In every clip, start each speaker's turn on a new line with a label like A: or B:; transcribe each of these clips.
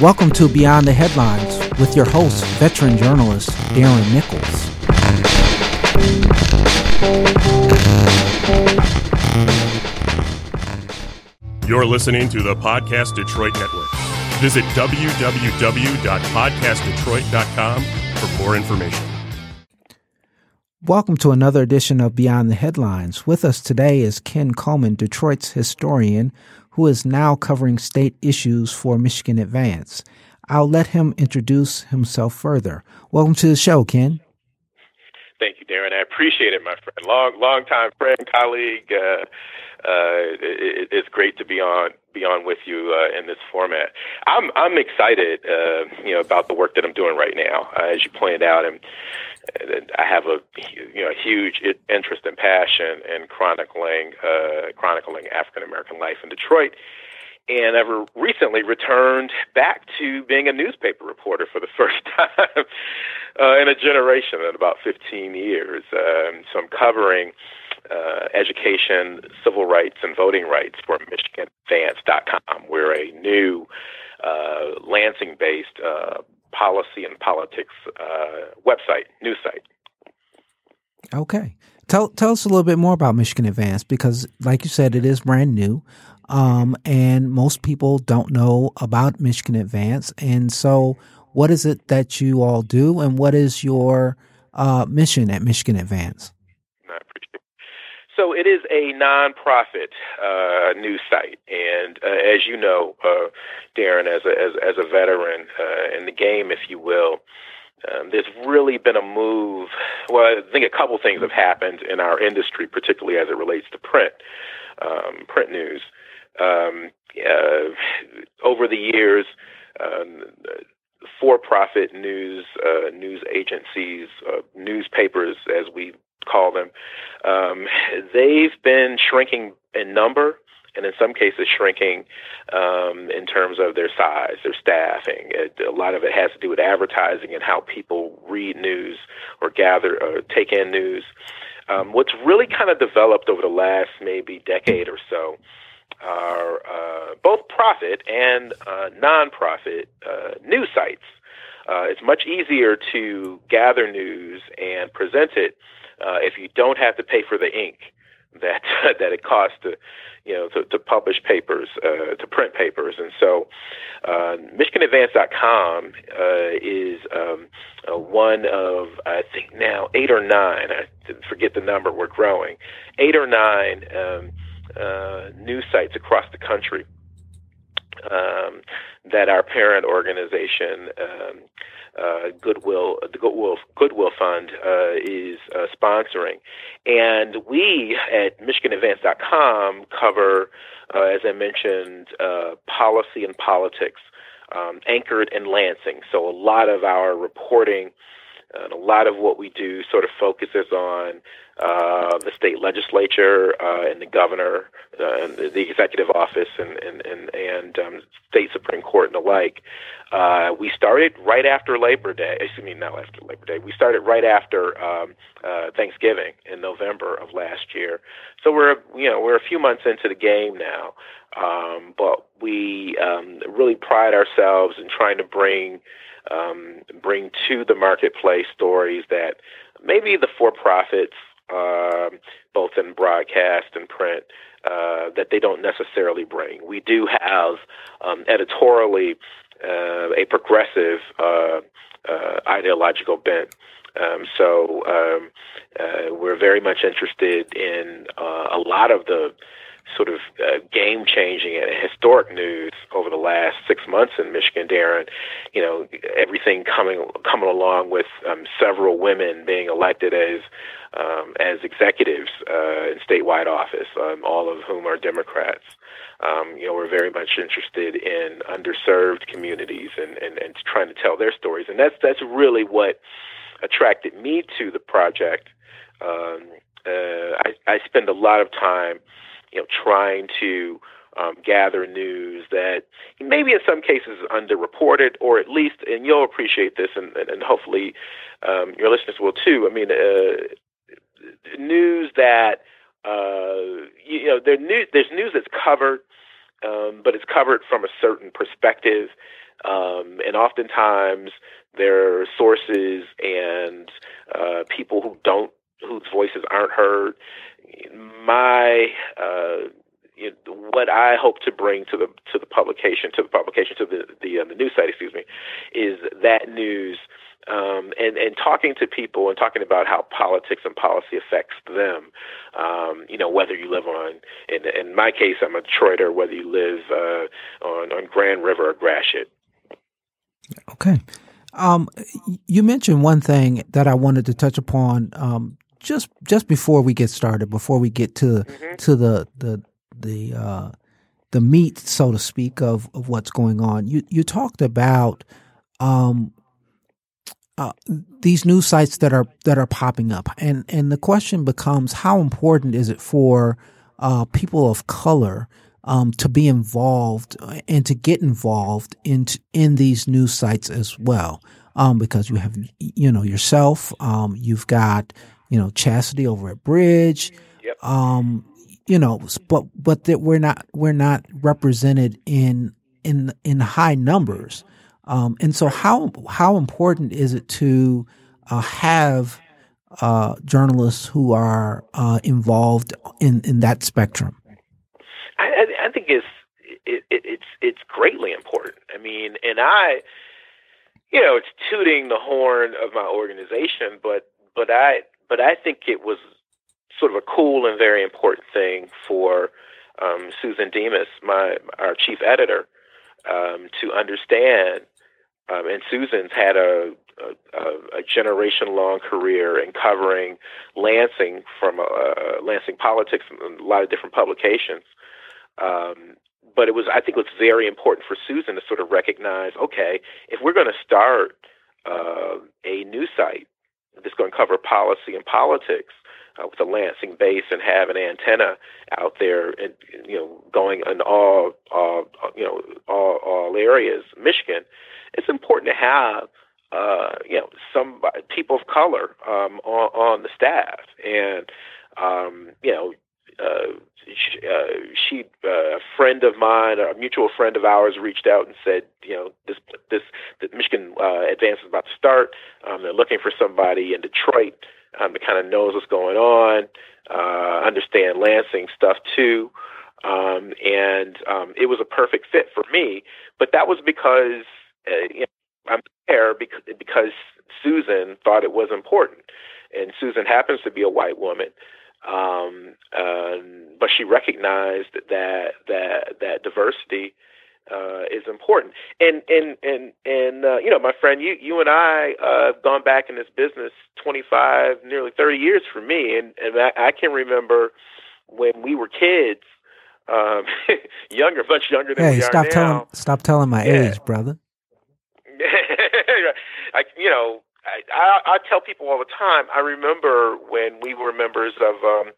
A: Welcome to Beyond the Headlines with your host, veteran journalist Darren Nichols.
B: You're listening to the Podcast Detroit Network. Visit www.podcastdetroit.com for more information.
A: Welcome to another edition of Beyond the Headlines. With us today is Ken Coleman, Detroit's historian, who is now covering state issues for Michigan Advance. I'll let him introduce himself further. Welcome to the show, Ken.
C: Thank you, Darren. I appreciate it, my friend. Long, long time friend, colleague. Uh, uh, it, it's great to be on be on with you uh, in this format. I'm I'm excited, uh, you know, about the work that I'm doing right now. Uh, as you pointed out, and I have a you know huge interest and passion in chronicling uh, chronicling African American life in Detroit. And I've recently returned back to being a newspaper reporter for the first time uh, in a generation, in about 15 years. Um, so I'm covering uh, education, civil rights, and voting rights for MichiganAdvance.com. We're a new uh, Lansing-based uh, policy and politics uh, website, news site.
A: Okay. Tell, tell us a little bit more about Michigan Advance because, like you said, it is brand new. Um, and most people don't know about Michigan Advance. And so, what is it that you all do, and what is your uh, mission at Michigan Advance?
C: So it is a nonprofit uh, news site, and uh, as you know, uh, Darren, as a as, as a veteran uh, in the game, if you will, um, there's really been a move. Well, I think a couple things have happened in our industry, particularly as it relates to print um, print news. Um, uh, over the years, um, for-profit news uh, news agencies, newspapers, as we call them, um, they've been shrinking in number and in some cases shrinking um, in terms of their size, their staffing. It, a lot of it has to do with advertising and how people read news or gather or take in news. Um, what's really kind of developed over the last maybe decade or so are uh, both profit and uh, nonprofit uh, news sites. Uh, it's much easier to gather news and present it uh, if you don't have to pay for the ink that that it costs to you know to, to publish papers uh, to print papers. And so uh, MichiganAdvance.com uh, is um, uh, one of I think now eight or nine I forget the number we're growing eight or nine um, uh, news sites across the country um, that our parent organization um, uh, Goodwill, the Goodwill Goodwill Fund uh, is uh, sponsoring, and we at MichiganAdvance.com cover, uh, as I mentioned, uh, policy and politics, um, anchored in Lansing. So a lot of our reporting and a lot of what we do sort of focuses on uh, the state legislature uh, and the governor, uh, and the executive office, and and and, and um, state supreme court and the like. Uh, we started right after Labor Day. Excuse me, not after Labor Day. We started right after um, uh, Thanksgiving in November of last year. So we're you know we're a few months into the game now, um, but we um, really pride ourselves in trying to bring um, bring to the marketplace stories that maybe the for profits um, both in broadcast and print, uh, that they don't necessarily bring. We do have um, editorially uh, a progressive uh, uh ideological bent. Um, so um, uh, we're very much interested in uh, a lot of the sort of uh, game changing and historic news over the last six months in Michigan, Darren. You know, everything coming coming along with um, several women being elected as um, as executives uh, in statewide office, um, all of whom are Democrats. Um, you know, we're very much interested in underserved communities and, and, and trying to tell their stories, and that's that's really what attracted me to the project. Um, uh, I, I spend a lot of time you know, trying to um, gather news that maybe in some cases is underreported, or at least, and you'll appreciate this, and, and, and hopefully um, your listeners will too. I mean, uh, news that uh, you know, there new, there's news that's covered, um, but it's covered from a certain perspective. Um, and oftentimes there are sources and uh, people who don't, whose voices aren't heard. My uh, what I hope to bring to the to the publication, to the publication, to the the, uh, the news site, excuse me, is that news um, and and talking to people and talking about how politics and policy affects them. Um, you know, whether you live on, in, in my case, I'm a Detroiter. Whether you live uh, on on Grand River or Gratiot.
A: Okay. Um, you mentioned one thing that I wanted to touch upon um, just just before we get started, before we get to mm-hmm. to the the the uh, the meat, so to speak, of, of what's going on. You you talked about um, uh, these news sites that are that are popping up, and and the question becomes how important is it for uh, people of color um, to be involved and to get involved in in these news sites as well, um, because you have you know yourself, um, you've got you know Chastity over at Bridge,
C: yep.
A: Um, you know, but but that we're not we're not represented in in in high numbers. Um, and so, how how important is it to uh, have uh, journalists who are uh, involved in, in that spectrum?
C: I, I think it's it, it, it's it's greatly important. I mean, and I, you know, it's tooting the horn of my organization, but but I but I think it was sort of a cool and very important thing for um, Susan Demas, my our chief editor, um, to understand um, and Susan's had a, a, a generation long career in covering Lansing from uh, Lansing politics and a lot of different publications. Um, but it was, I think, it was very important for Susan to sort of recognize, okay, if we're going to start uh, a new site that's going to cover policy and politics, uh, with a Lansing base and have an antenna out there, and you know, going in all, all you know, all, all areas, Michigan it's important to have uh, you know some people of color um, on, on the staff, and um, you know. Uh, she, uh, she uh, a friend of mine, a mutual friend of ours, reached out and said, you know, this this the Michigan uh, Advance is about to start. Um, they're looking for somebody in Detroit um, that kind of knows what's going on, uh, understand Lansing stuff too. Um, and um, it was a perfect fit for me. But that was because uh, you know, I'm there because, because Susan thought it was important, and Susan happens to be a white woman. Um, uh, but she recognized that that that diversity uh, is important. And and and and uh, you know, my friend, you you and I uh, have gone back in this business 25, nearly 30 years for me, and and I, I can remember when we were kids, um, younger, much younger than
A: hey,
C: we
A: stop
C: are
A: telling,
C: now.
A: Stop telling my
C: Yeah.
A: age, brother.
C: I, you know, I, I, I tell people all the time. I remember when we were members of um,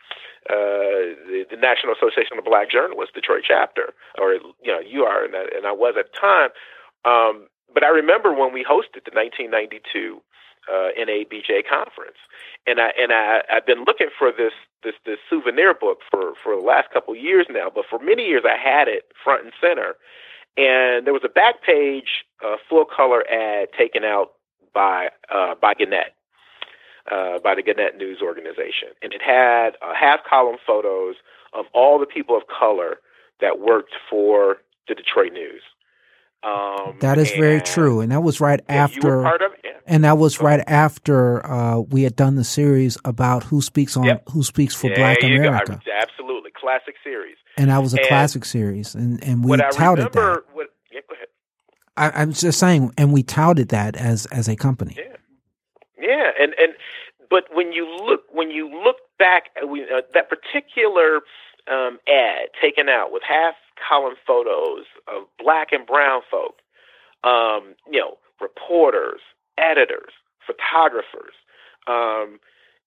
C: uh, the, the National Association of Black Journalists, Detroit chapter, or you know, you are, and I, and I was at the time. Um, but I remember when we hosted the 1992 uh, NABJ conference, and I and I I've been looking for this this this souvenir book for for the last couple of years now. But for many years, I had it front and center, and there was a back page uh, full color ad taken out by uh, by Gannett, uh, by the Gannett News Organization, and it had uh, half column photos of all the people of color that worked for the Detroit News. Um,
A: That is very true, and that was right
C: Yeah,
A: after.
C: part of. Yeah.
A: And that was
C: Go
A: right after uh, we had done the series about who speaks on
C: Yep.
A: who speaks for
C: There
A: Black
C: go.
A: America,
C: I- absolutely, classic series.
A: and that was a
C: And
A: classic series, and and we touted
C: remember,
A: that.
C: what yeah, go.
A: I, I'm just saying, and we touted that as as a company.
C: Yeah, yeah, and and but when you look when you look back at we, uh, that particular um, ad taken out with half column photos of black and brown folk, um, you know, reporters, editors, photographers. Um,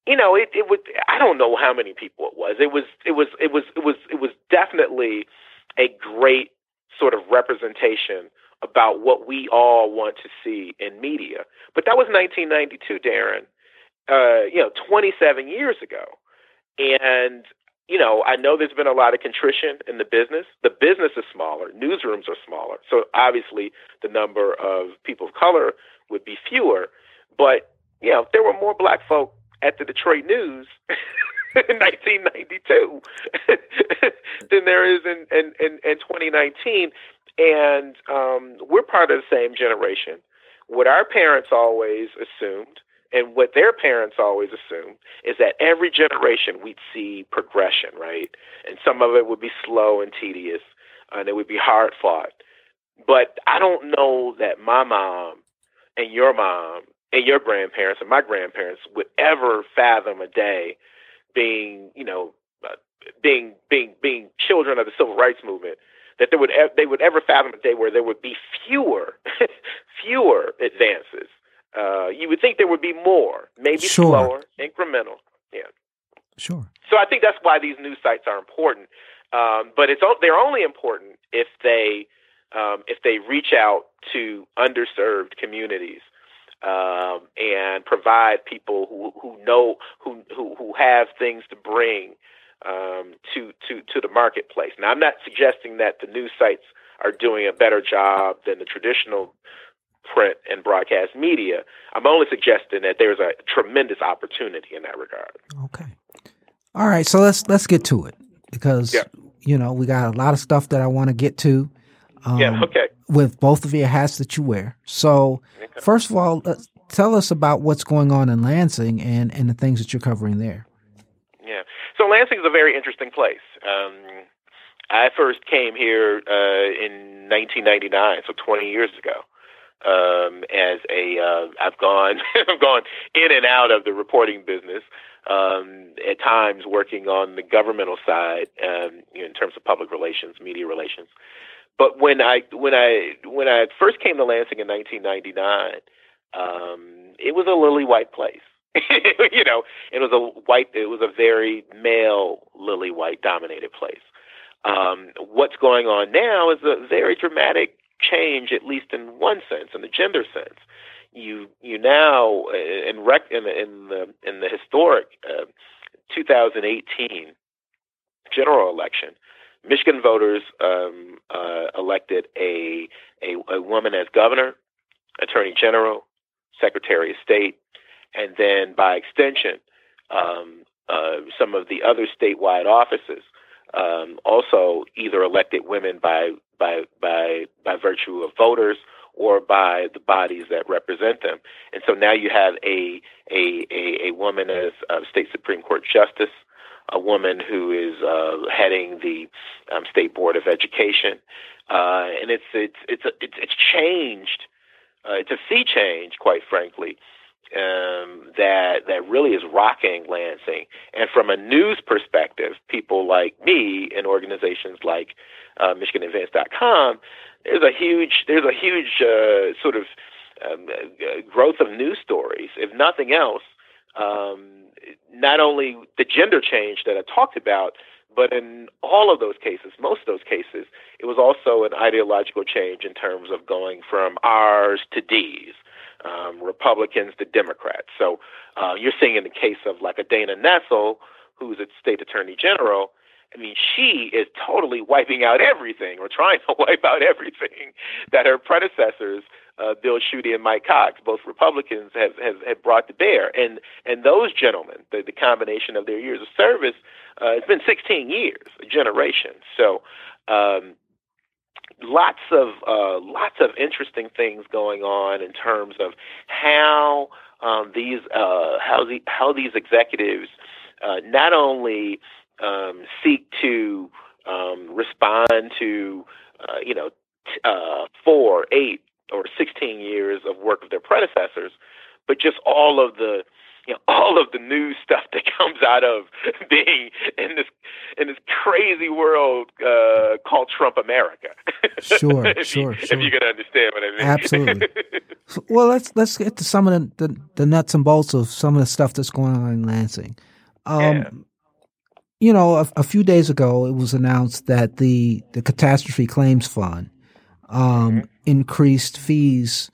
C: you know, it, it would. I don't know how many people it was. It was. It was. It was. It was. It was definitely a great sort of representation about what we all want to see in media. But that was 1992, Darren. Uh, you know, 27 years ago, and you know, I know there's been a lot of contrition in the business. The business is smaller, newsrooms are smaller. So obviously the number of people of color would be fewer. But, you know, there were more black folk at the Detroit News in 1992 than there is in, in, in, in 2019. And um, we're part of the same generation. What our parents always assumed and what their parents always assumed is that every generation we'd see progression, right? And some of it would be slow and tedious, and it would be hard fought. But I don't know that my mom and your mom and your grandparents and my grandparents would ever fathom a day being, you know, uh, being being being children of the civil rights movement that they would they would ever fathom a day where there would be fewer fewer advances uh, you would think there would be more, maybe
A: sure.
C: slower, incremental. Yeah.
A: Sure.
C: So I think that's why these news sites are important. Um, but it's they're only important if they um, if they reach out to underserved communities um, and provide people who, who know who, who who have things to bring um, to to to the marketplace. Now I'm not suggesting that the news sites are doing a better job than the traditional print and broadcast media. I'm only suggesting that there's a tremendous opportunity in that regard.
A: Okay. All right, so let's let's get to it because yeah. you know we got a lot of stuff that I want to get to.
C: Um, yeah. Okay.
A: With both of your hats that you wear. So okay. first of all, tell us about what's going on in Lansing and and the things that you're covering there.
C: So Lansing is a very interesting place. Um, I first came here uh, in 1999, so 20 years ago um, as a uh, I've gone I've gone in and out of the reporting business. Um, at times working on the governmental side um, in terms of public relations, media relations. But when I when I when I first came to Lansing in 1999, um, it was a lily white place. you know, it was a white. It was a very male lily white dominated place. Um, what's going on now is a very dramatic change, at least in one sense, in the gender sense. You you now uh, in rec in the in the in the historic uh, 2018 general election, Michigan voters um, uh, elected a, a a woman as governor, attorney general, secretary of state, and then by extension, um, uh, some of the other statewide offices um, also either elected women by by by by virtue of voters or by the bodies that represent them. And so now you have a a a, a woman as a state supreme court justice, a woman who is uh, heading the um, state board of education, uh, and it's it's it's it's, it's changed. Uh, it's a sea change, quite frankly, um, that that really is rocking Lansing. And from a news perspective, people like me and organizations like uh, MichiganAdvance.com, there's a huge there's a huge uh, sort of um, uh, growth of news stories. If nothing else, um, not only the gender change that I talked about, but in all of those cases, most of those cases, it was also an ideological change in terms of going from R's to D's um, Republicans to Democrats. So uh, you're seeing in the case of like a Dana Nessel, who's a state attorney general. I mean, she is totally wiping out everything, or trying to wipe out everything that her predecessors, uh, Bill Schuette and Mike Cox, both Republicans, have, have, have brought to bear. And and those gentlemen, the, the combination of their years of service, uh, it's been 16 years, a generation. So um, lots of uh, lots of interesting things going on in terms of how um, these uh, how the how these executives uh, not only um, seek to um, respond to uh, you know t- uh, four, eight, or sixteen years of work of their predecessors, but just all of the you know, all of the new stuff that comes out of being in this in this crazy world uh, called Trump America.
A: Sure,
C: if
A: sure,
C: you,
A: sure.
C: If you can understand what I mean.
A: Absolutely. well, let's let's get to some of the, the, the, nuts and bolts of some of the stuff that's going on in Lansing. Um,
C: yeah.
A: You know, a, a, few days ago, it was announced that the the catastrophe claims fund um, mm-hmm. increased fees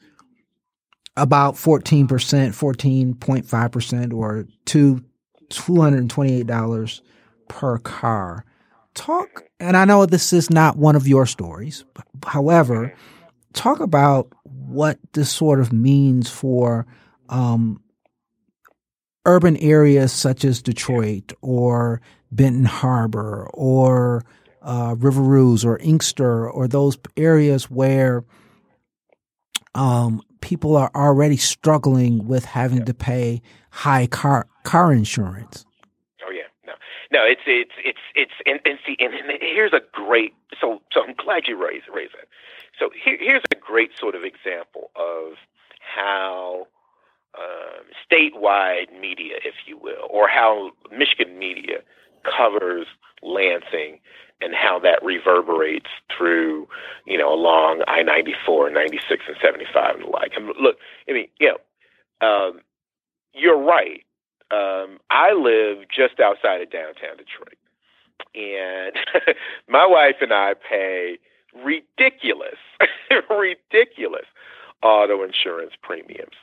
A: about 14%, 14.5%, or to $228 per car. Talk, and I know this is not one of your stories. But however, talk about what this sort of means for um, urban areas such as Detroit or Benton Harbor or uh, River Rouge or Inkster or those areas where um, people are already struggling with having to pay high car car insurance.
C: Oh yeah, no, no. It's it's it's it's and, and see, and, and here's a great. So so I'm glad you raised raised it. So here, here's a great sort of example of how um, statewide media, if you will, or how Michigan media covers Lansing and how that reverberates through, you know, along I 94, 96, and 75 and the like. I mean, look, I mean, you know, um, you're right. Um, I live just outside of downtown Detroit. And my wife and I pay ridiculous, ridiculous auto insurance premiums.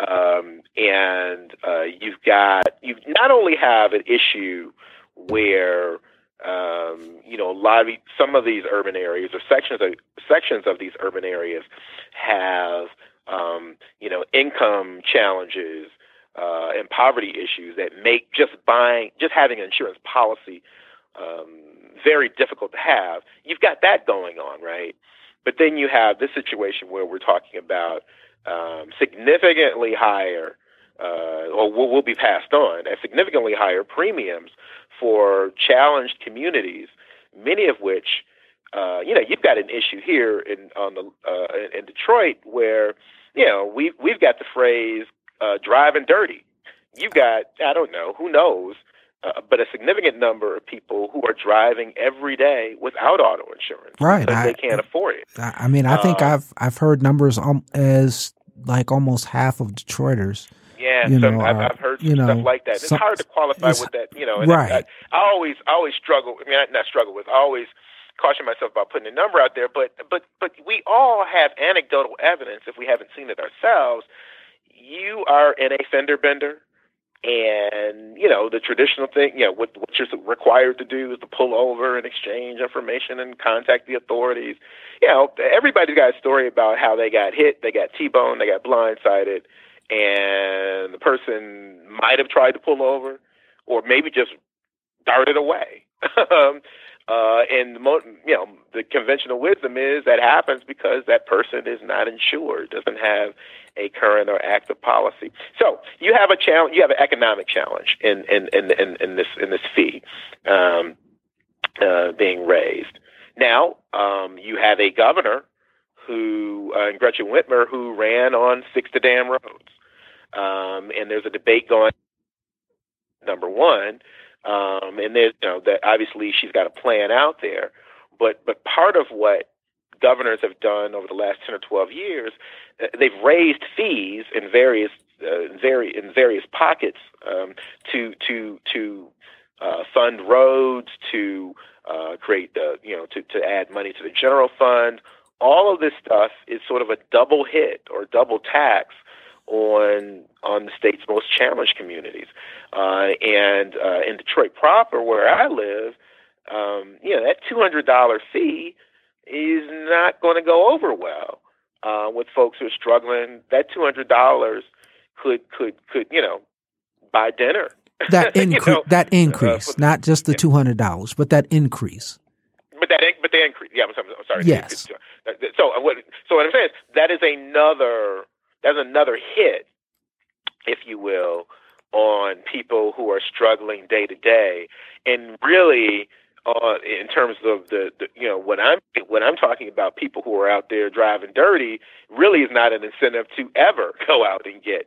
C: Um, and uh, you've got, you not only have an issue where um, you know, a lot of some of these urban areas or sections of sections of these urban areas have um, you know income challenges uh, and poverty issues that make just buying just having an insurance policy um, very difficult to have. You've got that going on, right? But then you have this situation where we're talking about um, significantly higher uh, or will, will be passed on at significantly higher premiums for challenged communities, many of which, uh, you know, you've got an issue here in on the uh, in Detroit where, you know, we we've got the phrase uh, "driving dirty." You've got I don't know who knows, uh, but a significant number of people who are driving every day without auto insurance,
A: right?
C: I, they can't afford it.
A: I mean, I think
C: Um,
A: I've I've heard numbers um, as like almost half of Detroiters.
C: Yeah,
A: you know,
C: I've,
A: uh,
C: I've heard
A: you know,
C: stuff like that. It's
A: some-
C: hard to qualify with that, you know. And
A: right.
C: I, I always, I always struggle. I mean, not, not struggle with. I always caution myself about putting a number out there. But, but, but we all have anecdotal evidence if we haven't seen it ourselves. You are in a fender bender, and you know the traditional thing. You know what, what you're required to do is to pull over and exchange information and contact the authorities. You know, everybody's got a story about how they got hit, they got T-boned, they got blindsided and the person might have tried to pull over or maybe just darted away. um, uh, and the you know the conventional wisdom is that happens because that person is not insured, doesn't have a current or active policy. So you have a challenge. You have an economic challenge in in in, in, in this in this fee um, uh, being raised. Now um, you have a governor who uh, Gretchen Whitmer who ran on six to damn roads. Um, and there's a debate going. Number one, um, and there's you know that obviously she's got a plan out there, but but part of what governors have done over the last ten or twelve years, uh, they've raised fees in various uh, very in various pockets um, to to to uh, fund roads, to uh, create the you know to to add money to the general fund. All of this stuff is sort of a double hit or double tax on on the state's most challenged communities. Uh, and uh, in Detroit proper, where I live, um, you know that two hundred dollar fee is not going to go over well uh, with folks who are struggling. That two hundred dollars could could could you know buy dinner.
A: That
C: You
A: increase,
C: know,
A: that increase,
C: for-
A: not just the two hundred dollars, but that increase.
C: But that, but they increase. Yeah, I'm sorry. I'm sorry.
A: Yes.
C: So uh, what? So what I'm saying is that is another that's another hit, if you will, on people who are struggling day to day, and really. Uh, in terms of the, the, you know, what I'm what I'm talking about, people who are out there driving dirty, really is not an incentive to ever go out and get,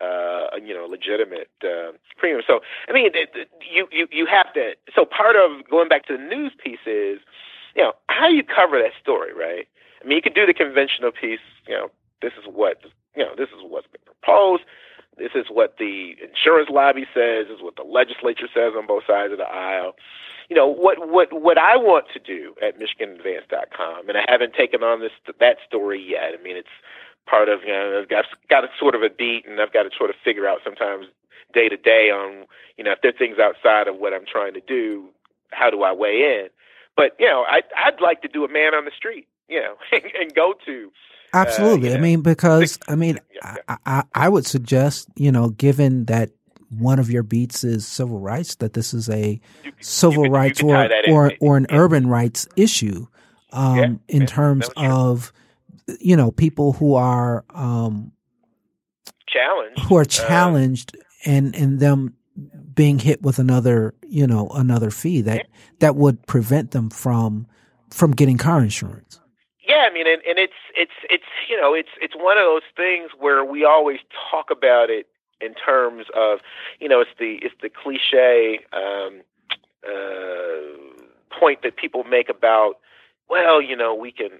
C: uh, you know, legitimate uh, premium. So, I mean, it, it, you you you have to. So, part of going back to the news piece is, you know, how you cover that story, right? I mean, you could do the conventional piece. You know, this is what you know. This is what's been proposed. This is what the insurance lobby says. This is what the legislature says on both sides of the aisle. You know what what what I want to do at MichiganAdvance.com, and I haven't taken on this that story yet. I mean, it's part of you know I've got got a sort of a beat, and I've got to sort of figure out sometimes day to day on you know if there are things outside of what I'm trying to do, how do I weigh in? But you know, I I'd like to do a man on the street, you know, and go to.
A: Absolutely.
C: Uh,
A: I mean, because I mean, yeah, yeah. I, I, I would suggest, you know, given that one of your beats is civil rights, that this is a you, civil you rights or or, or an urban rights issue, um, in terms of, you know, people who are um,
C: challenged,
A: who are uh, challenged, uh, and and them being hit with another, you know, another fee that that would prevent them from from getting car insurance.
C: Yeah, I mean, and, and it's it's it's you know it's it's one of those things where we always talk about it in terms of you know it's the it's the cliche um, uh, point that people make about well you know we can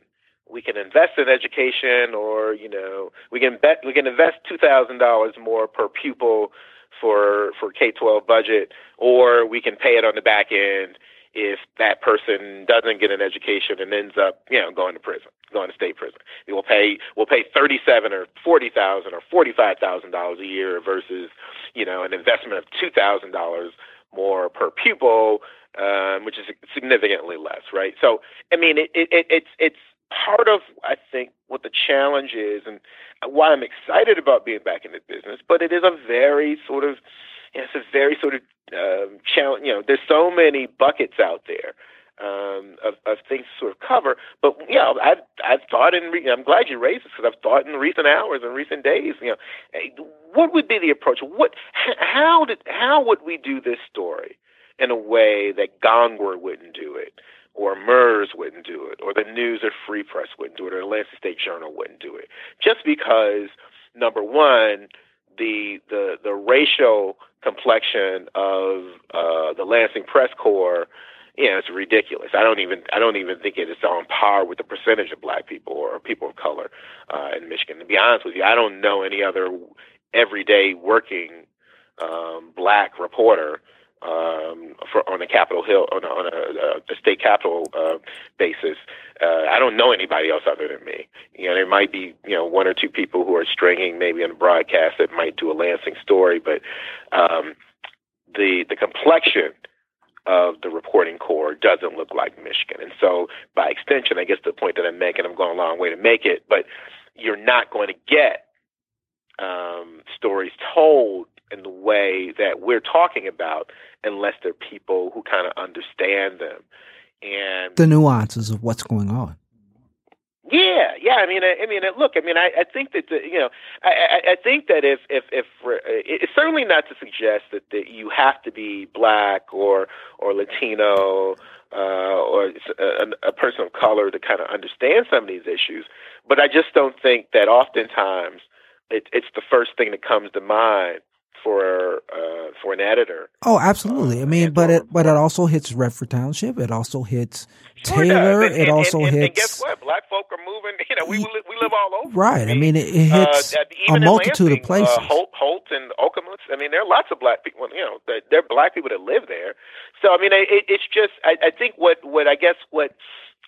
C: we can invest in education or you know we can bet we can invest two thousand dollars more per pupil for for K twelve budget, or we can pay it on the back end if that person doesn't get an education and ends up, you know, going to prison, going to state prison. We will pay we'll pay thirty seven or forty thousand or forty five thousand dollars a year versus, you know, an investment of two thousand dollars more per pupil, um, which is significantly less, right? So, I mean, it, it, it, it's it's part of I think what the challenge is and why I'm excited about being back in the business. But it is a very sort of it's a very sort of um, challenge. You know, there's so many buckets out there. Um, of, of things to sort of cover, but yeah, I've I've thought in. Re- I'm glad you raised this because I've thought in recent hours and recent days. You know, what would be the approach? What, how did, how would we do this story in a way that Gongwer wouldn't do it? Or MIRS wouldn't do it, or the News or Free Press wouldn't do it, or the Lansing State Journal wouldn't do it, just because number one, the the the racial complexion of uh, the Lansing Press Corps, you know, it's ridiculous. I don't even I don't even think it is on par with the percentage of black people or people of color uh, in Michigan. To be honest with you, I don't know any other everyday working um, black reporter um, for on a Capitol Hill on a, on a, a state capitol uh, basis. Uh, I don't know anybody else other than me. You know, there might be you know one or two people who are stringing maybe on a broadcast that might do a Lansing story, but um, the the complexion of the reporting corps doesn't look like Michigan, and so by extension, I guess the point that I'm making, I'm going a long way to make it, but you're not going to get um, stories told in the way that we're talking about unless they're people who kind of understand them and
A: the nuances of what's going on.
C: Yeah, yeah. I mean, I, I mean, look. I mean, I, I think that the, you know, I, I think that if if if it's certainly not to suggest that, that you have to be black or or Latino uh, or a, a person of color to kind of understand some of these issues, but I just don't think that oftentimes it, it's the first thing that comes to mind for uh, for an editor.
A: Oh, absolutely. I mean, but it but it also hits Redford Township. It also hits Taylor.
C: And,
A: it
C: and,
A: also
C: and,
A: hits.
C: And guess what? Black folk are moving. You know, we we live all over.
A: Right. I mean, it, it hits uh, a multitude
C: Lansing,
A: of places.
C: Uh, Holt, Holt and Okemos. I mean, there are lots of black people. You know, there are black people that live there. So I mean, it, it's just I, I think what what I guess what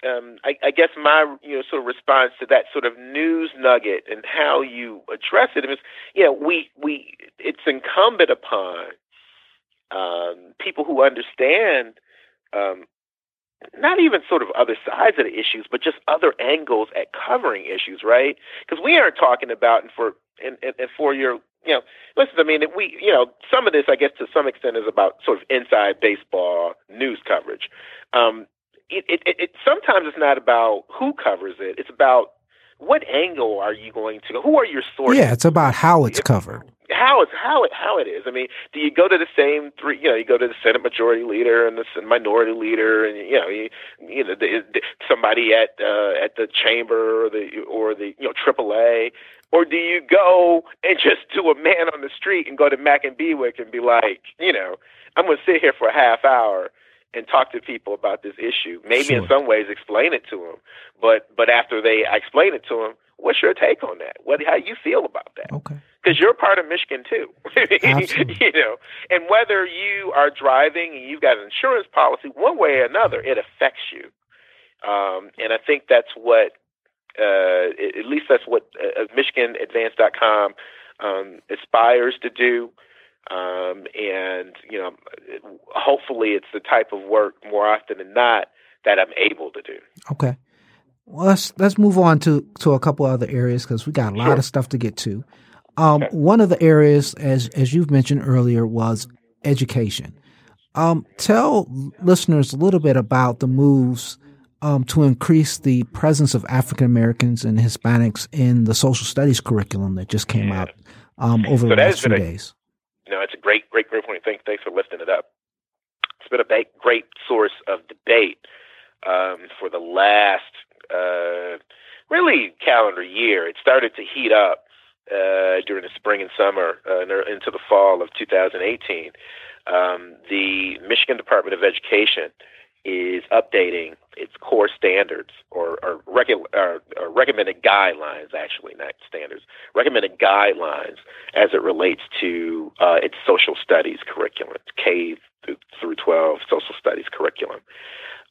C: um, I, I, guess my you know sort of response to that sort of news nugget and how you address it is, you know, we we it's incumbent upon um, people who understand um, not even sort of other sides of the issues, but just other angles at covering issues, right? Because we aren't talking about and for and, and, and for your you know, listen, I mean, we, you know, some of this, I guess, to some extent, is about sort of inside baseball news coverage. Um, it, it, it, sometimes it's not about who covers it. It's about what angle are you going to? Go? Who are your sources?
A: Yeah, it's about how it's covered.
C: How it's how it how it is. I mean, do you go to the same three? You know, you go to the Senate Majority Leader and the Minority Leader, and you know, you, you know, the, the, somebody at uh, at the chamber or the or the you know AAA, or do you go and just do a man on the street and go to Mack and Bewick and be like, you know, I'm going to sit here for a half hour and talk to people about this issue. Maybe sure. in some ways explain it to them, but but after they explain it to them, what's your take on that? What how you feel about that?
A: Okay.
C: Because you're part of Michigan too, you know. And whether you are driving and you've got an insurance policy, one way or another, it affects you. Um, and I think that's what uh, at least that's what uh, MichiganAdvance.com um, aspires to do. Um, and you know, hopefully, it's the type of work more often than not that I'm able to do.
A: Okay. Well, let's let's move on to to a couple other areas because we got a lot
C: Sure.
A: of stuff to get to. Um,
C: Okay.
A: One of the areas, as as you've mentioned earlier, was education. Um, tell listeners a little bit about the moves um, to increase the presence of African Americans and Hispanics in the social studies curriculum that just came
C: Yeah.
A: out um, over
C: So
A: the last few
C: a-
A: days.
C: No, it's a great, great, great point. Thanks, thanks for lifting it up. It's been a ba- great source of debate um, for the last, uh, really, calendar year. It started to heat up uh, during the spring and summer uh, er- into the fall of 2018. Um, the Michigan Department of Education is updating its core standards or, or, regu- or, or recommended guidelines, actually, not standards, recommended guidelines as it relates to uh, its social studies curriculum, K through, through 12 social studies curriculum.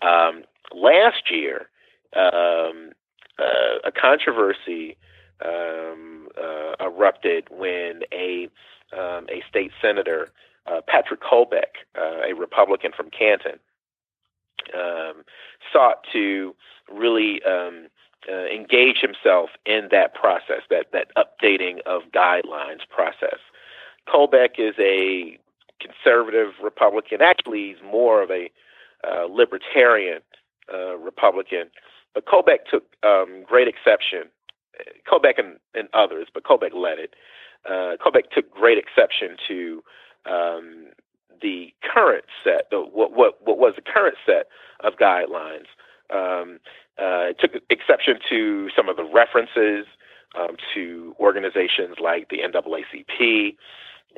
C: Um, last year, um, uh, a controversy um, uh, erupted when a um, a state senator, uh, Patrick Colbeck, uh, a Republican from Canton, um, sought to really um, uh, engage himself in that process, that that updating of guidelines process. Colbeck is a conservative Republican. Actually, he's more of a uh, libertarian uh, Republican. But Colbeck took um, great exception. Colbeck and, and others, but Colbeck led it. Uh, Colbeck took great exception to um, the current set, the, what, what, what was the current set of guidelines. Um, uh, it took exception to some of the references um, to organizations like the NAACP,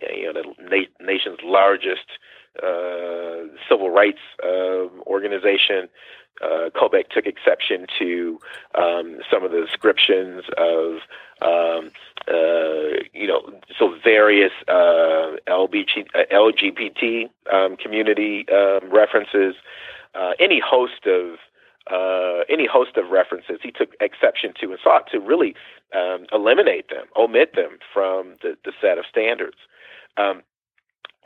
C: you know, the na- nation's largest uh, civil rights uh, organization. Uh, Colbeck took exception to um, some of the descriptions of, um, uh, you know, so various uh, LBG, LGBT um, community um, references, any host of uh, any host of references he took exception to and sought to really um, eliminate them, omit them from the, the set of standards. Um,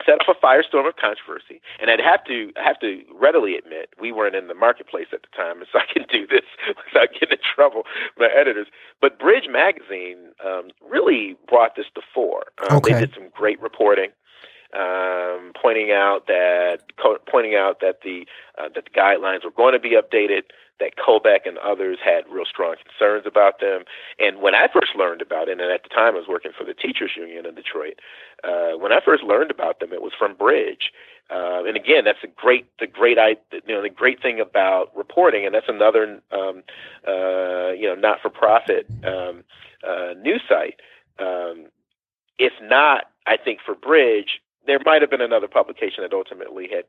C: set up a firestorm of controversy, and I'd have to I have to readily admit we weren't in the marketplace at the time, and so I can do this without getting in trouble with my editors. But Bridge Magazine um, really brought this to fore. Um,
A: Okay.
C: They did some great reporting um, pointing out that co- pointing out that the uh, that the guidelines were going to be updated. That Colbeck and others had real strong concerns about them. And when I first learned about it, and at the time I was working for the teachers union in Detroit, uh, when I first learned about them, it was from Bridge. Uh, and again, that's a great, the great, you know, the great thing about reporting, and that's another, um, uh, you know, not-for-profit um, uh, news site. Um, if not, I think for Bridge, there might have been another publication that ultimately had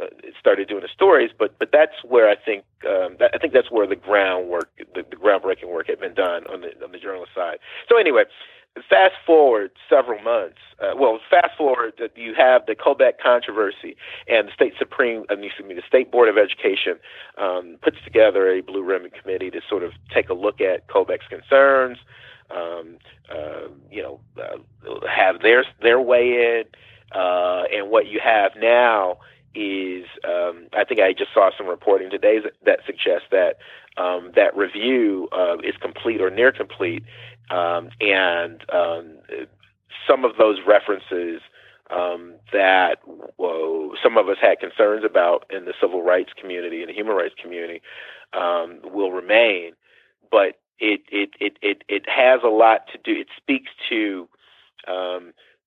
C: uh, started doing the stories, but but that's where I think um, that, I think that's where the groundwork, the, the groundbreaking work had been done on the on the journalist side. So anyway, fast forward several months. Uh, well, fast forward that you have the Colbeck controversy, and the state supreme, I mean, excuse me, the state board of education um, puts together a blue ribbon committee to sort of take a look at Colbeck's concerns. Um, uh, you know, uh, have their their way in, uh, and what you have now is um, I think I just saw some reporting today that, suggests that um, that review uh, is complete or near complete, um, and um, some of those references um, that whoa, some of us had concerns about in the civil rights community and the human rights community um, will remain, but it, it it it it has a lot to do. It speaks to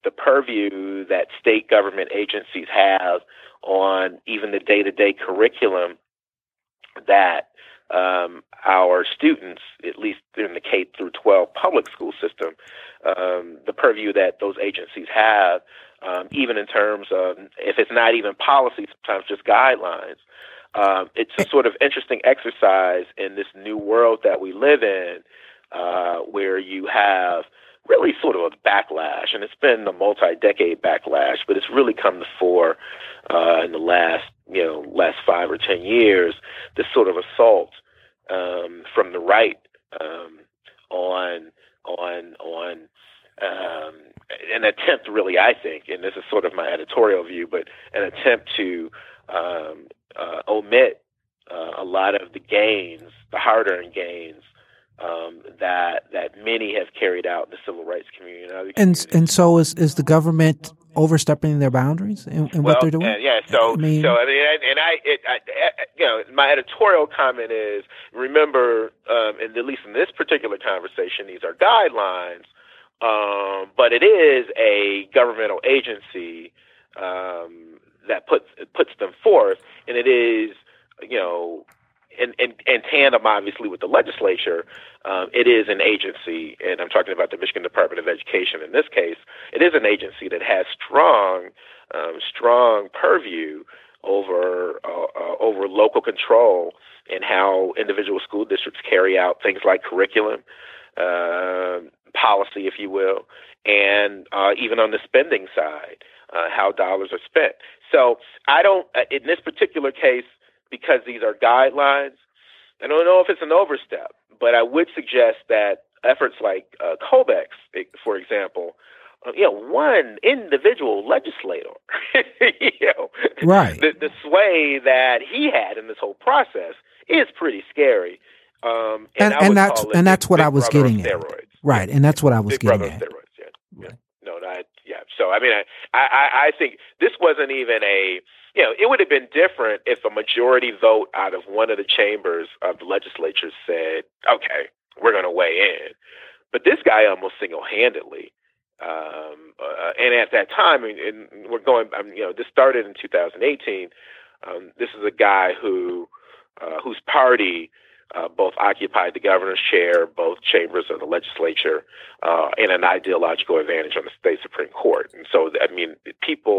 C: the purview that state government agencies have on even the day-to-day curriculum that um, our students, at least in the K through 12 public school system, um, the purview that those agencies have, um, even in terms of if it's not even policy, sometimes just guidelines. Um, it's a sort of interesting exercise in this new world that we live in, uh, where you have really sort of a backlash, and it's been a multi-decade backlash, but it's really come to fore uh, in the last, you know, last five or ten years. This sort of assault um, from the right um, on on on um, an attempt, really, I think, and this is sort of my editorial view, but an attempt to um, uh, omit uh, a lot of the gains, the hard-earned gains um, that that many have carried out in the civil rights community.
A: And and, and so is is the government overstepping their boundaries in, in
C: well,
A: what they're doing?
C: Uh, yeah. So I mean, so I mean, and I, it, I, you know, my editorial comment is remember, um, and at least in this particular conversation, these are guidelines, um, but it is a governmental agency um, that puts puts them forth, and it is you know in, in, in tandem, obviously, with the legislature, um, it is an agency, and I'm talking about the Michigan Department of Education in this case. It is an agency that has strong, um, strong purview over uh, uh, over local control and how individual school districts carry out things like curriculum, uh, policy, if you will, and uh, even on the spending side, uh, how dollars are spent. So I don't, uh, in this particular case, because these are guidelines. I don't know if it's an overstep, but I would suggest that efforts like uh, Colbeck's, for example, uh, you know, one individual legislator, you know,
A: right.
C: the, the sway that he had in this whole process is pretty scary. Um,
A: and, and, and that's and that's what I was getting at. Right, and that's what I was
C: big
A: getting
C: at. Steroids, yeah. Right. yeah. No, not yeah. So I mean, I, I I think this wasn't even a you know, it would have been different if a majority vote out of one of the chambers of the legislature said, okay, we're going to weigh in. But this guy almost single handedly. Um, uh, and at that time, and, and we're going, um, you know, this started in 2018. Um, this is a guy who, uh, whose party uh, both occupied the governor's chair, both chambers of the legislature, uh, and an ideological advantage on the state supreme court. And so, I mean, people.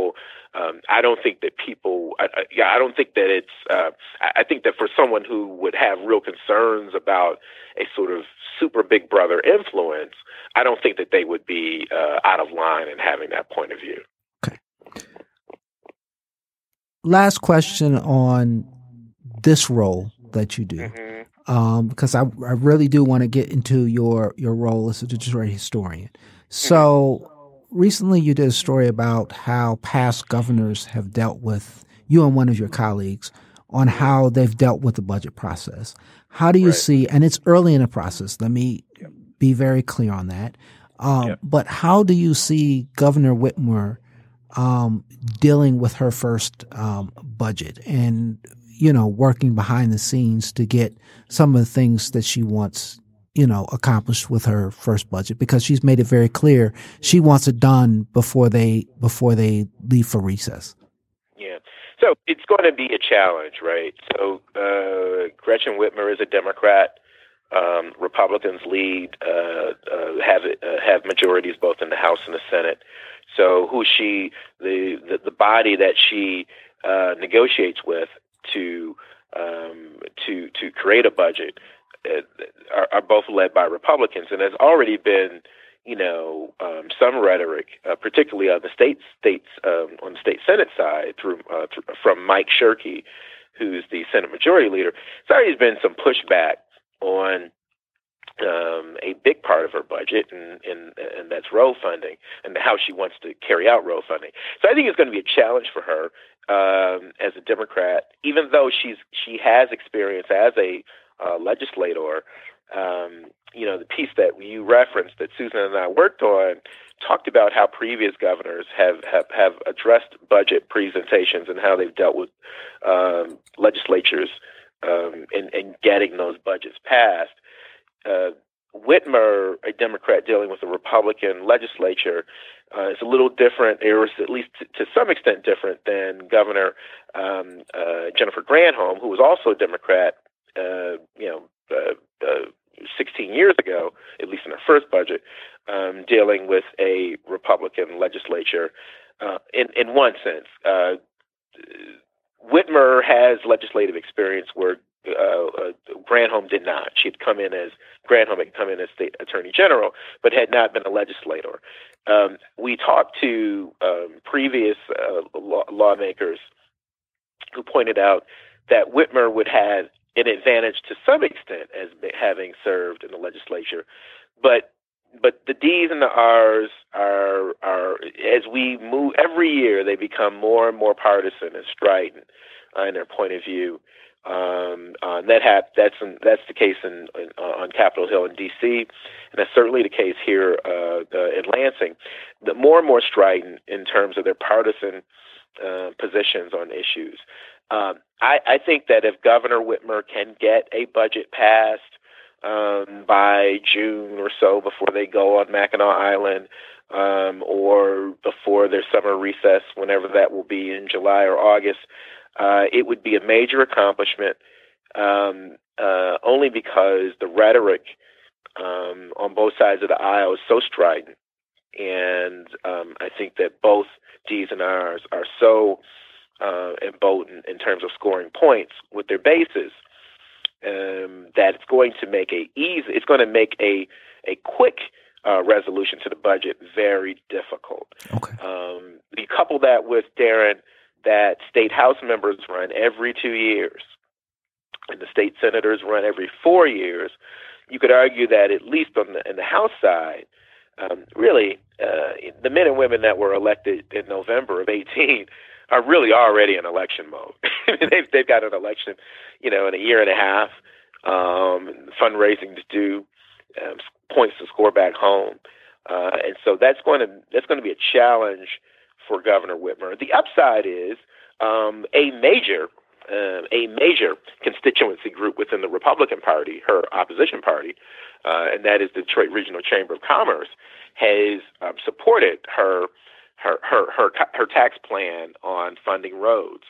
C: I don't think that people. I, I, yeah, I don't think that it's. Uh, I think that for someone who would have real concerns about a sort of super big brother influence, I don't think that they would be uh, out of line in having that point of view.
A: Okay. Last question on this role that you do. Mm-hmm um, because I, I really do want to get into your, your role as a Detroit historian. So recently you did a story about how past governors have dealt with you and one of your colleagues on how they've dealt with the budget process. How do you right. see, and it's early in the process, let me yep. be very clear on that. Um, yep. But how do you see Governor Whitmer um, dealing with her first um, budget and you know, working behind the scenes to get some of the things that she wants, you know, accomplished with her first budget because she's made it very clear she wants it done before they before they leave for recess.
C: Yeah. So it's going to be a challenge, right? So uh, Gretchen Whitmer is a Democrat. Um, Republicans lead uh, uh, have uh, have majorities both in the House and the Senate. So who she the the, the body that she uh, negotiates with to um, to to create a budget are, are, both led by Republicans, and there's already been you know um, some rhetoric, uh, particularly on the state states um, on the state Senate side through, uh, through from Mike Shirkey, who's the Senate Majority Leader. There's already been some pushback on um, a big part of her budget, and, and and that's row funding, and how she wants to carry out row funding. So I think it's going to be a challenge for her um, as a Democrat, even though she's she has experience as a uh, legislator. Um, you know, the piece that you referenced that Susan and I worked on talked about how previous governors have have, have addressed budget presentations and how they've dealt with um, legislatures um, in, in getting those budgets passed uh, Whitmer, a Democrat dealing with a Republican legislature, uh, is a little different, or at least to, to some extent different than Governor um, uh, Jennifer Granholm, who was also a Democrat, uh, you know, uh, uh, 16 years ago, at least in her first budget, um, dealing with a Republican legislature. Uh, in in one sense, uh, Whitmer has legislative experience where uh, uh, Granholm did not. She had come in as Granholm had come in as state attorney general, but had not been a legislator. Um, we talked to um, previous uh, law- lawmakers who pointed out that Whitmer would have an advantage to some extent as having served in the legislature, but but the D's and the R's are are as we move every year they become more and more partisan and strident uh, in their point of view. Um, uh, that ha- that's in, that's the case in, in uh, on Capitol Hill in D.C. and that's certainly the case here uh, uh, in Lansing. The more and more strident in terms of their partisan uh, positions on issues. Um, I, I think that if Governor Whitmer can get a budget passed um, by June or so before they go on Mackinac Island, um, or before their summer recess, whenever that will be in July or August, uh, it would be a major accomplishment. Um, uh, only because the rhetoric um, on both sides of the aisle is so strident, and um, I think that both D's and R's are so uh, emboldened in terms of scoring points with their bases um, that it's going to make a easy, it's going to make a a quick uh, resolution to the budget very difficult.
A: Okay.
C: Um, you couple that with Darren that state house members run every two years, and the state senators run every four years. You could argue that at least on the in the House side, um, really, uh, the men and women that were elected in November of 18 are really already in election mode. they've they've got an election, you know, in a year and a half, um, fundraising to do, um, points to score back home, uh, and so that's going to that's going to be a challenge for Governor Whitmer. The upside is um, a major uh, a major constituency group within the Republican Party, her opposition party, uh, and that is the Detroit Regional Chamber of Commerce, has um, supported her her her her her tax plan on funding roads.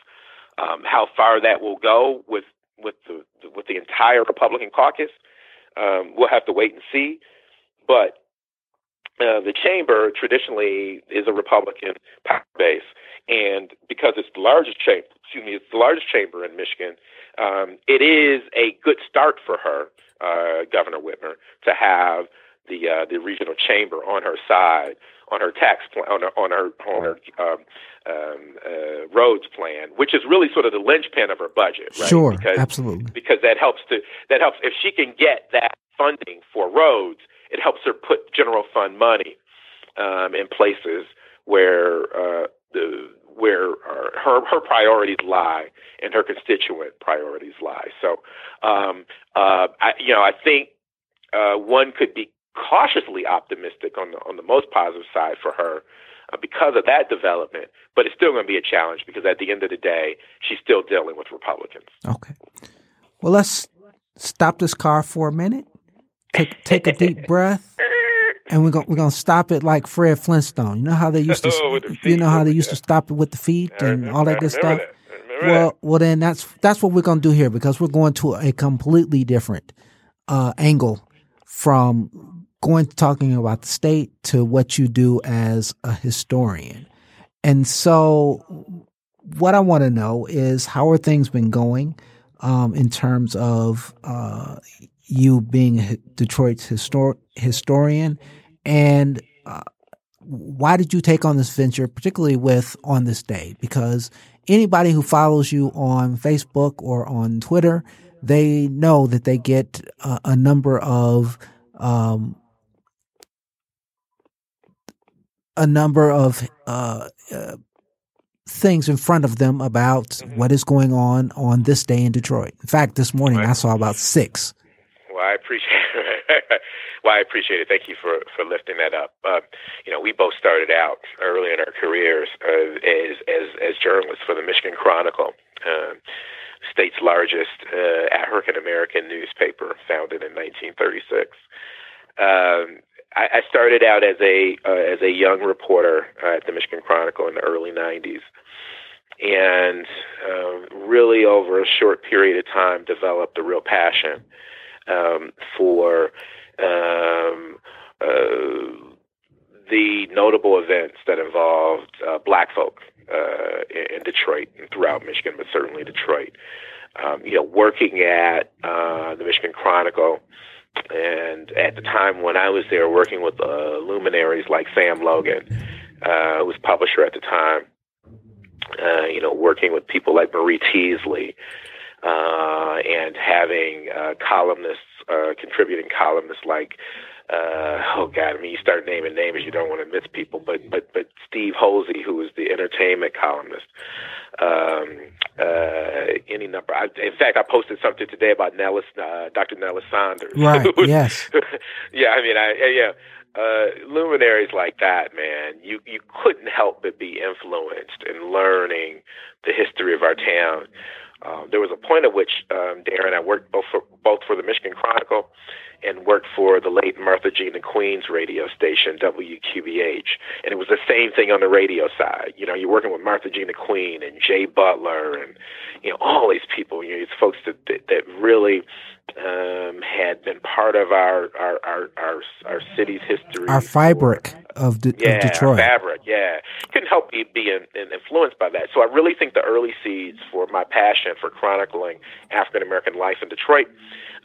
C: Um, how far that will go with with the with the entire Republican caucus, um, we'll have to wait and see. But uh, the chamber traditionally is a Republican power base, and because it's the largest chamber, excuse me, it's the largest chamber in Michigan. Um, it is a good start for her, uh, Governor Whitmer, to have the uh, the regional chamber on her side on her tax plan, on her on her on her um, um, uh, roads plan, which is really sort of the linchpin of her budget. Right?
A: Sure,
C: because,
A: absolutely.
C: Because that helps to that helps if she can get that funding for roads, it helps her put general fund money um, in places where uh, the where her her priorities lie and her constituent priorities lie. So, um, uh, I, you know, I think uh, one could be cautiously optimistic on the on the most positive side for her uh, because of that development. But it's still going to be a challenge because at the end of the day, she's still dealing with Republicans.
A: Okay. Well, let's stop this car for a minute. Take take a deep breath. And we're gonna we're gonna stop it like Fred Flintstone. You know how they used to,
C: oh,
A: you know how they used to stop it with the feet and all that good stuff.
C: That.
A: Well, well, then that's that's what we're gonna do here because we're going to a completely different uh, angle from going to talking about the state to what you do as a historian. And so, what I want to know is how are things been going um, in terms of uh, you being Detroit's histor- historian, and uh, why did you take on this venture, particularly with on this day? Because anybody who follows you on Facebook or on Twitter, they know that they get a, a number of um, a number of uh, uh, things in front of them about mm-hmm. what is going on on this day in Detroit. In fact, this morning right. I saw about six.
C: Well, I appreciate it. well, I appreciate it. Thank you for, for lifting that up. Uh, you know, we both started out early in our careers uh, as, as as journalists for the Michigan Chronicle, uh, state's largest uh, African American newspaper, founded in 1936. Um, I, I started out as a uh, as a young reporter uh, at the Michigan Chronicle in the early '90s, and uh, really over a short period of time developed a real passion um, for um, uh, the notable events that involved uh, black folk uh, in Detroit and throughout Michigan, but certainly Detroit. Um, you know, working at uh, the Michigan Chronicle and at the time when I was there working with uh, luminaries like Sam Logan, uh, who was publisher at the time, uh, you know, working with people like Marie Teasley, uh, and having uh, columnists, uh, contributing columnists like uh, oh God, I mean, you start naming names, you don't want to miss people, but but but Steve Holsey, who was the entertainment columnist, um, uh, any number. I, in fact, I posted something today about Nelis, uh, Dr. Nelis Saunders.
A: Right. yes.
C: yeah. I mean, I yeah. Uh, luminaries like that, man, you you couldn't help but be influenced in learning the history of our town. Um, there was a point at which um, Darren, I worked both for both for the Michigan Chronicle and worked for the late Martha Jean the Queen's radio station, WQBH. And it was the same thing on the radio side. You know, you're working with Martha Jean the Queen and Jay Butler and, you know, all these people, you know, these folks that, that, that really um, had been part of our, our, our, our, our city's history.
A: Our fabric of, De-
C: yeah,
A: of Detroit.
C: fabric, yeah. Couldn't help be, be in, in influenced by that. So I really think the early seeds for my passion for chronicling African American life in Detroit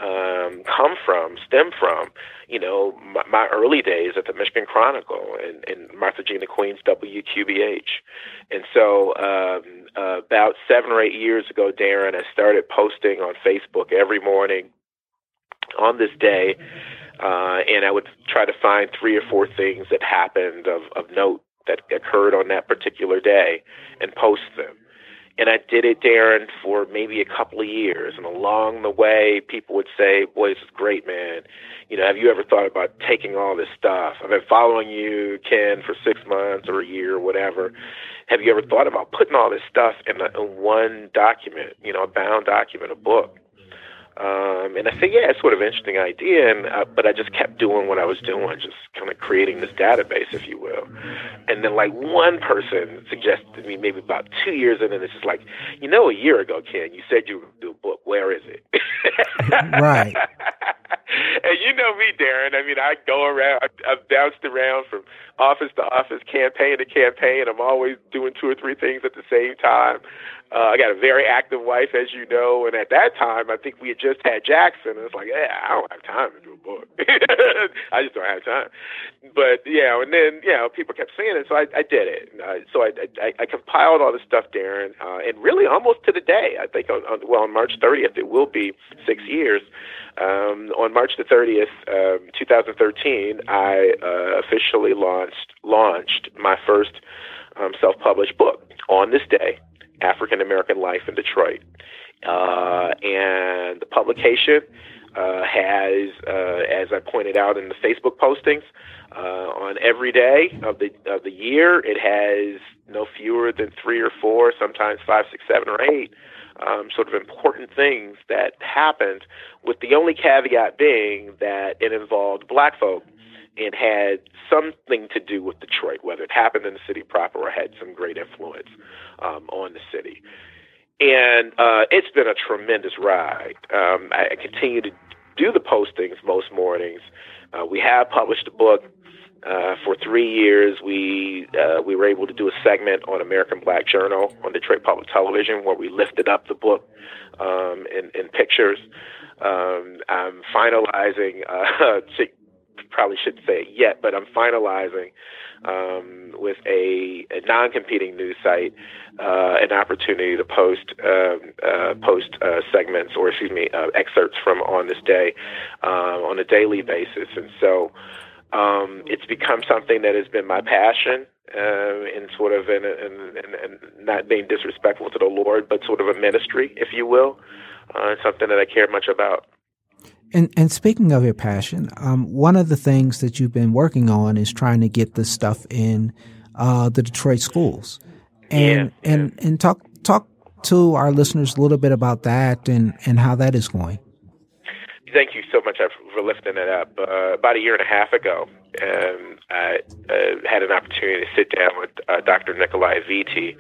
C: um, come from, stem from, you know, my, my early days at the Michigan Chronicle and, and Martha Jean the Queen's WQBH. And so um, uh, about seven or eight years ago, Darren, I started posting on Facebook every morning on this day. Uh, and I would try to find three or four things that happened of, of note that occurred on that particular day and post them. And I did it, Darren, for maybe a couple of years. And along the way, people would say, Boy, this is great, man. You know, have you ever thought about taking all this stuff? I've been following you, Ken, for six months or a year or whatever. Have you ever thought about putting all this stuff in, a, in one document, you know, a bound document, a book? Um, and I said, yeah, it's sort of an interesting idea, and uh, but I just kept doing what I was doing, just kind of creating this database, if you will. And then like one person suggested to me maybe about two years in, and it's just like, you know, a year ago, Ken, you said you would do a book. Where is it?
A: right.
C: and you know me, Darren. I mean, I go around. I, I've bounced around from office to office, campaign to campaign. I'm always doing two or three things at the same time. Uh, I got a very active wife, as you know, and at that time, I think we had just had Jackson. And it's like, yeah, I don't have time to do a book. I just don't have time. But yeah, and then yeah, people kept saying it, so I, I did it. Uh, so I, I, I compiled all this stuff, Darren, uh, and really almost to the day. I think on, on well on March 30th it will be six years. Um, on March the 30th, um, 2013, I uh, officially launched launched my first um, self-published book on this day African American Life in Detroit. Uh, and the publication uh, has, uh, as I pointed out in the Facebook postings, uh, on every day of the of the year, it has no fewer than three or four, sometimes five, six, seven, or eight um, sort of important things that happened. With the only caveat being that it involved black folk and had something to do with Detroit, whether it happened in the city proper or had some great influence um, on the city. And uh, it's been a tremendous ride. Um, I continue to do the postings most mornings. Uh, we have published a book uh, for three years. We uh, we were able to do a segment on American Black Journal on Detroit Public Television where we lifted up the book um, in, in pictures. Um, I'm finalizing. Uh, probably shouldn't say it yet, but I'm finalizing um, with a, a, non-competing news site uh, an opportunity to post um, uh, post uh, segments or excuse me uh, excerpts from on this day uh, on a daily basis, and so um, it's become something that has been my passion. Uh, in sort of in, not being disrespectful to the Lord, but sort of a ministry, if you will, something that I care much about.
A: And and speaking of your passion, um, one of the things that you've been working on is trying to get this stuff in uh, the Detroit schools, and
C: yeah,
A: and and talk talk to our listeners a little bit about that and and how that is going.
C: Thank you so much for lifting it up. Uh, about a year and a half ago, um, I uh, had an opportunity to sit down with uh, Dr. Nikolai Vitti.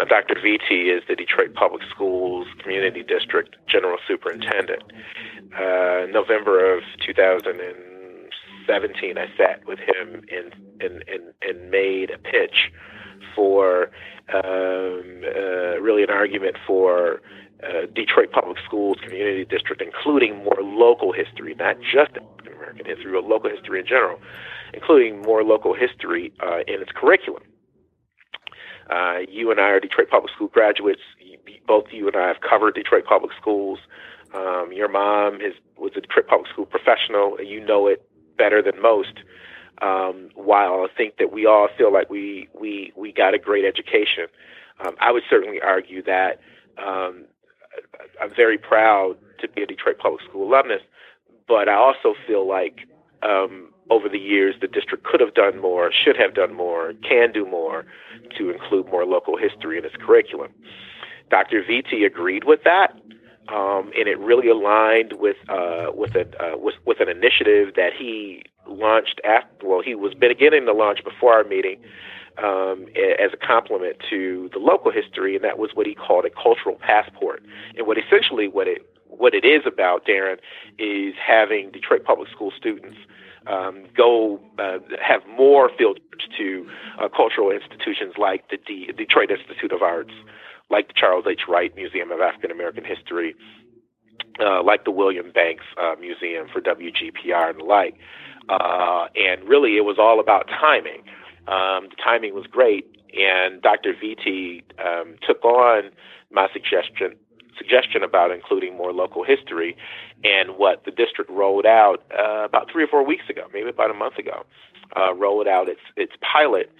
C: Uh, Dr. Vitti is the Detroit Public Schools Community District General Superintendent uh, November of 2017, I sat with him and and and, and made a pitch for um, uh, really an argument for uh, Detroit Public Schools Community District, including more local history, not just African American history, but local history in general, including more local history uh, in its curriculum. Uh, you and I are Detroit Public School graduates. both you and I have covered Detroit public schools. Um, your mom is was a Detroit public school professional, you know it better than most. Um, while I think that we all feel like we we we got a great education, um, I would certainly argue that um, I'm very proud to be a Detroit public school alumnus, but I also feel like um, over the years the district could have done more, should have done more, can do more to include more local history in its curriculum. Dr. Vitti agreed with that. Um, and it really aligned with uh, with, a, uh, with with an initiative that he launched after. Well, he was beginning to launch before our meeting um, as a complement to the local history, and that was what he called a cultural passport. And what essentially what it what it is about, Darren, is having Detroit public school students um, go uh, have more field trips to uh, cultural institutions like the D- Detroit Institute of Arts, like the Charles H. Wright Museum of African American History, uh, like the William Banks uh, Museum for WGPR and the like. Uh, and really, it was all about timing. Um, the timing was great, and Dr. Vitti um, took on my suggestion suggestion about including more local history, and what the district rolled out uh, about three or four weeks ago, maybe about a month ago, uh, rolled out its its pilot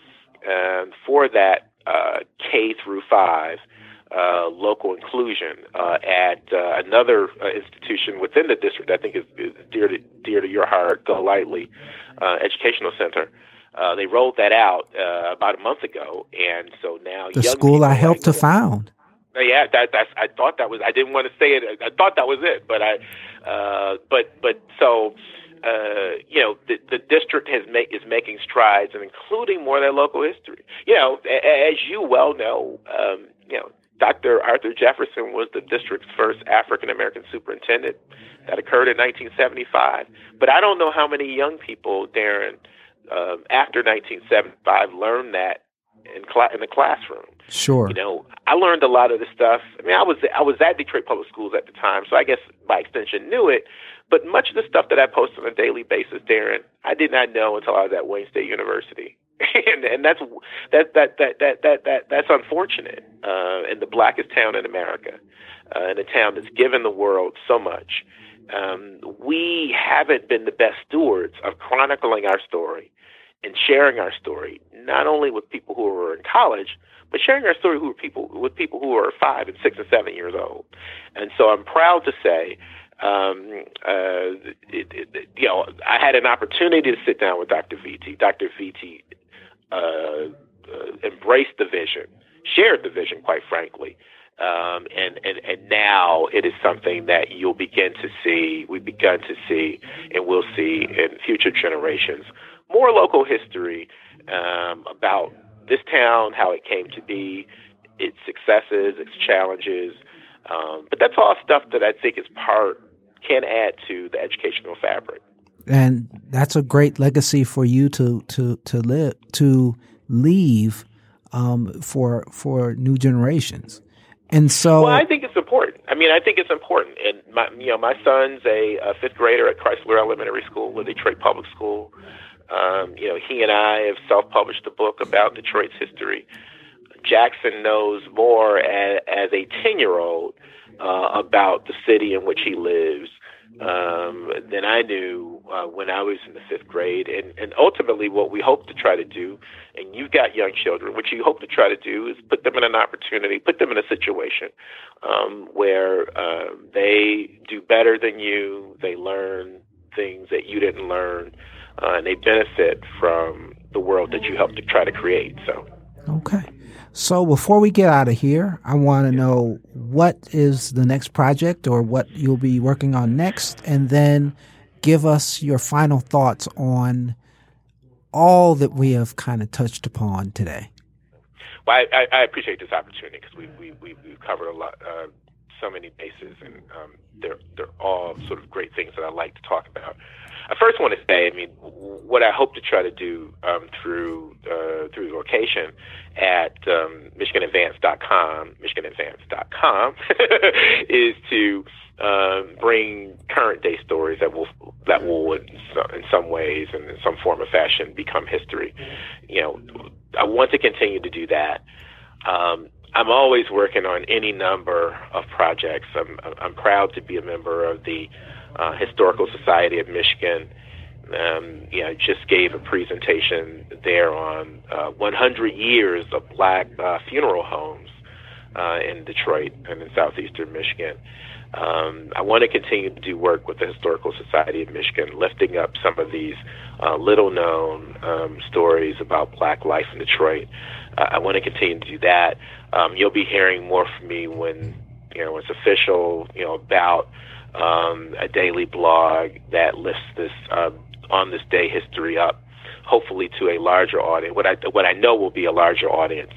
C: um, for that uh, K through five uh, local inclusion uh, at uh, another uh, institution within the district. I think is, is dear to dear to your heart, Golightly uh, Educational Center. Uh, they rolled that out uh, about a month ago, and so now
A: the school I helped to found.
C: Yeah, that that's. I thought that was. I didn't want to say it. I thought that was it, but I. Uh, but but so. Uh, you know, the, the district has make, is making strides and including more of their local history. You know, as you well know, um, you know, Dr. Arthur Jefferson was the district's first African American superintendent. That occurred in 1975. But I don't know how many young people, Darren, um, after 1975 learned that in, cl- in the classroom.
A: Sure.
C: You know, I learned a lot of this stuff. I mean, I was I was at Detroit Public Schools at the time, so I guess by extension knew it. But much of the stuff that I post on a daily basis, Darren, I did not know until I was at Wayne State University. and, and that's that that that that that, that that's unfortunate. Uh, in the blackest town in America, uh, in a town that's given the world so much, um, we haven't been the best stewards of chronicling our story and sharing our story, not only with people who are in college, but sharing our story people with people who are five and six and seven years old. And so I'm proud to say, um, uh, it, it, you know, I had an opportunity to sit down with Dr. Vitti. Dr. Vitti uh, uh, embraced the vision, shared the vision, quite frankly. Um, and, and, and now it is something that you'll begin to see, we've begun to see, and we'll see in future generations more local history um, about this town, how it came to be, its successes, its challenges. Um, but that's all stuff that I think is part can add to the educational fabric.
A: And that's a great legacy for you to to to live to leave um, for for new generations. And so,
C: well, I think it's important. I mean, I think it's important. And my, you know, my son's a, a fifth grader at Chrysler Elementary School, a Detroit Public School. Um, you know, he and I have self-published a book about Detroit's history. Jackson knows more as, as a ten-year-old uh, about the city in which he lives um, than I knew uh, when I was in the fifth grade. And, and ultimately, what we hope to try to do, and you've got young children, what you hope to try to do is put them in an opportunity, put them in a situation um, where uh, they do better than you, they learn things that you didn't learn, uh, and they benefit from the world that you help to try to create. So,
A: okay. So before we get out of here, I want to know what is the next project or what you'll be working on next, and then give us your final thoughts on all that we have kind of touched upon today.
C: Well, I, I appreciate this opportunity because we, we, we, we've covered a lot, uh, so many bases, and um, they're, they're all sort of great things that I like to talk about. I first want to say, I mean, what I hope to try to do um, through uh, through location at um, MichiganAdvance.com, MichiganAdvance.com, is to um, bring current day stories that will that will in some, in some ways and in some form or fashion become history. You know, I want to continue to do that. Um, I'm always working on any number of projects. I'm, I'm proud to be a member of the uh, Historical Society of Michigan. Um, you know, just gave a presentation there on uh, 100 years of black uh, funeral homes uh, in Detroit and in southeastern Michigan. Um, I want to continue to do work with the Historical Society of Michigan, lifting up some of these uh, little known um, stories about black life in Detroit. Uh, I want to continue to do that. Um, you'll be hearing more from me when you know it's official. You know about um, a daily blog that lists this uh, on this day history up, hopefully to a larger audience. What I what I know will be a larger audience.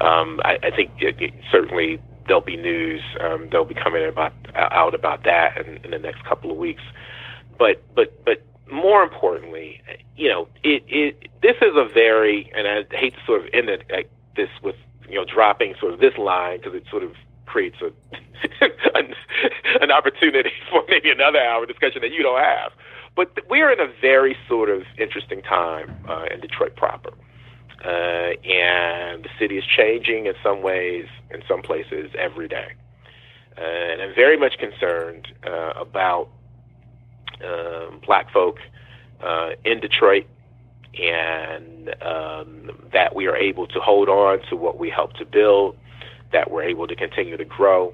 C: Um, I, I think it, it, certainly there'll be news. Um, they'll be coming about out about that in, in the next couple of weeks. But but but more importantly, you know, it, it this is a very and I hate to sort of end it like this with you know dropping sort of this line because it sort of creates a an, an opportunity for maybe another hour discussion that you don't have. But we're in a very sort of interesting time uh, in Detroit proper. Uh, and the city is changing in some ways, in some places, every day. Uh, and I'm very much concerned uh, about um, black folk uh, in Detroit and um, that we are able to hold on to what we helped to build, that we're able to continue to grow.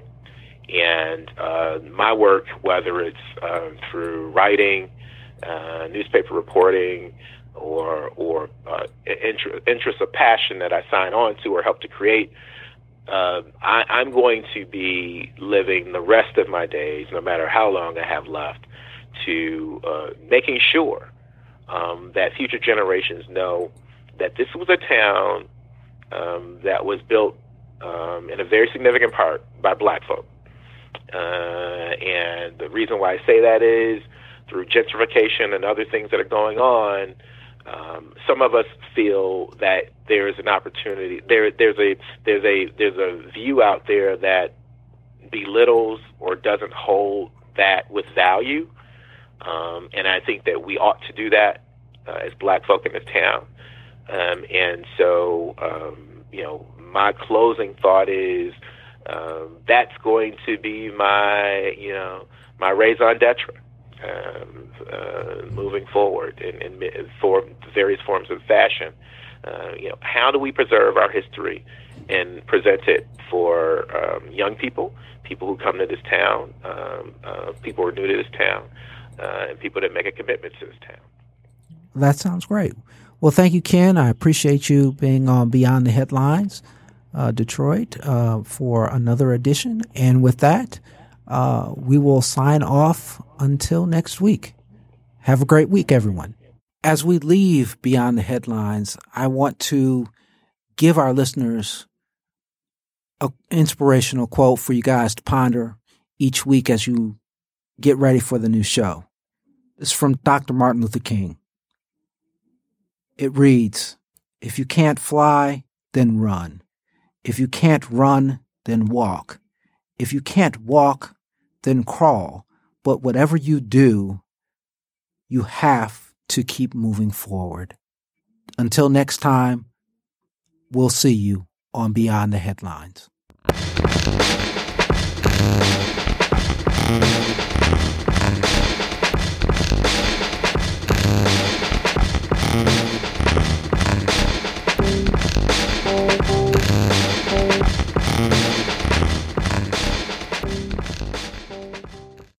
C: And uh, my work, whether it's uh, through writing, uh, newspaper reporting, or or uh, inter- interests of passion that I sign on to or help to create, uh, I, I'm going to be living the rest of my days, no matter how long I have left, to uh, making sure um, that future generations know that this was a town um, that was built um, in a very significant part by black folk. Uh, and the reason why I say that is through gentrification and other things that are going on, um, some of us feel that there is an opportunity. There, there's a there's a there's a view out there that belittles or doesn't hold that with value, um, and I think that we ought to do that uh, as Black folk in this town. Um, and so, um, you know, my closing thought is um, that's going to be my, you know, my raison d'etre um, uh, moving forward in, in, for various forms of fashion. Uh, you know, how do we preserve our history and present it for um, young people, people who come to this town, um, uh, people who are new to this town, uh, and people that make a commitment to this town.
A: That sounds great. Well, thank you, Ken. I appreciate you being on Beyond the Headlines, Detroit, uh, for another edition. And with that, uh, we will sign off until next week. Have a great week, everyone. As we leave beyond the headlines, I want to give our listeners an inspirational quote for you guys to ponder each week as you get ready for the new show. It's from Dr. Martin Luther King. It reads, If you can't fly, then run. If you can't run, then walk. If you can't walk, then crawl. But whatever you do, you have to keep moving forward. Until next time, we'll see you on Beyond the Headlines.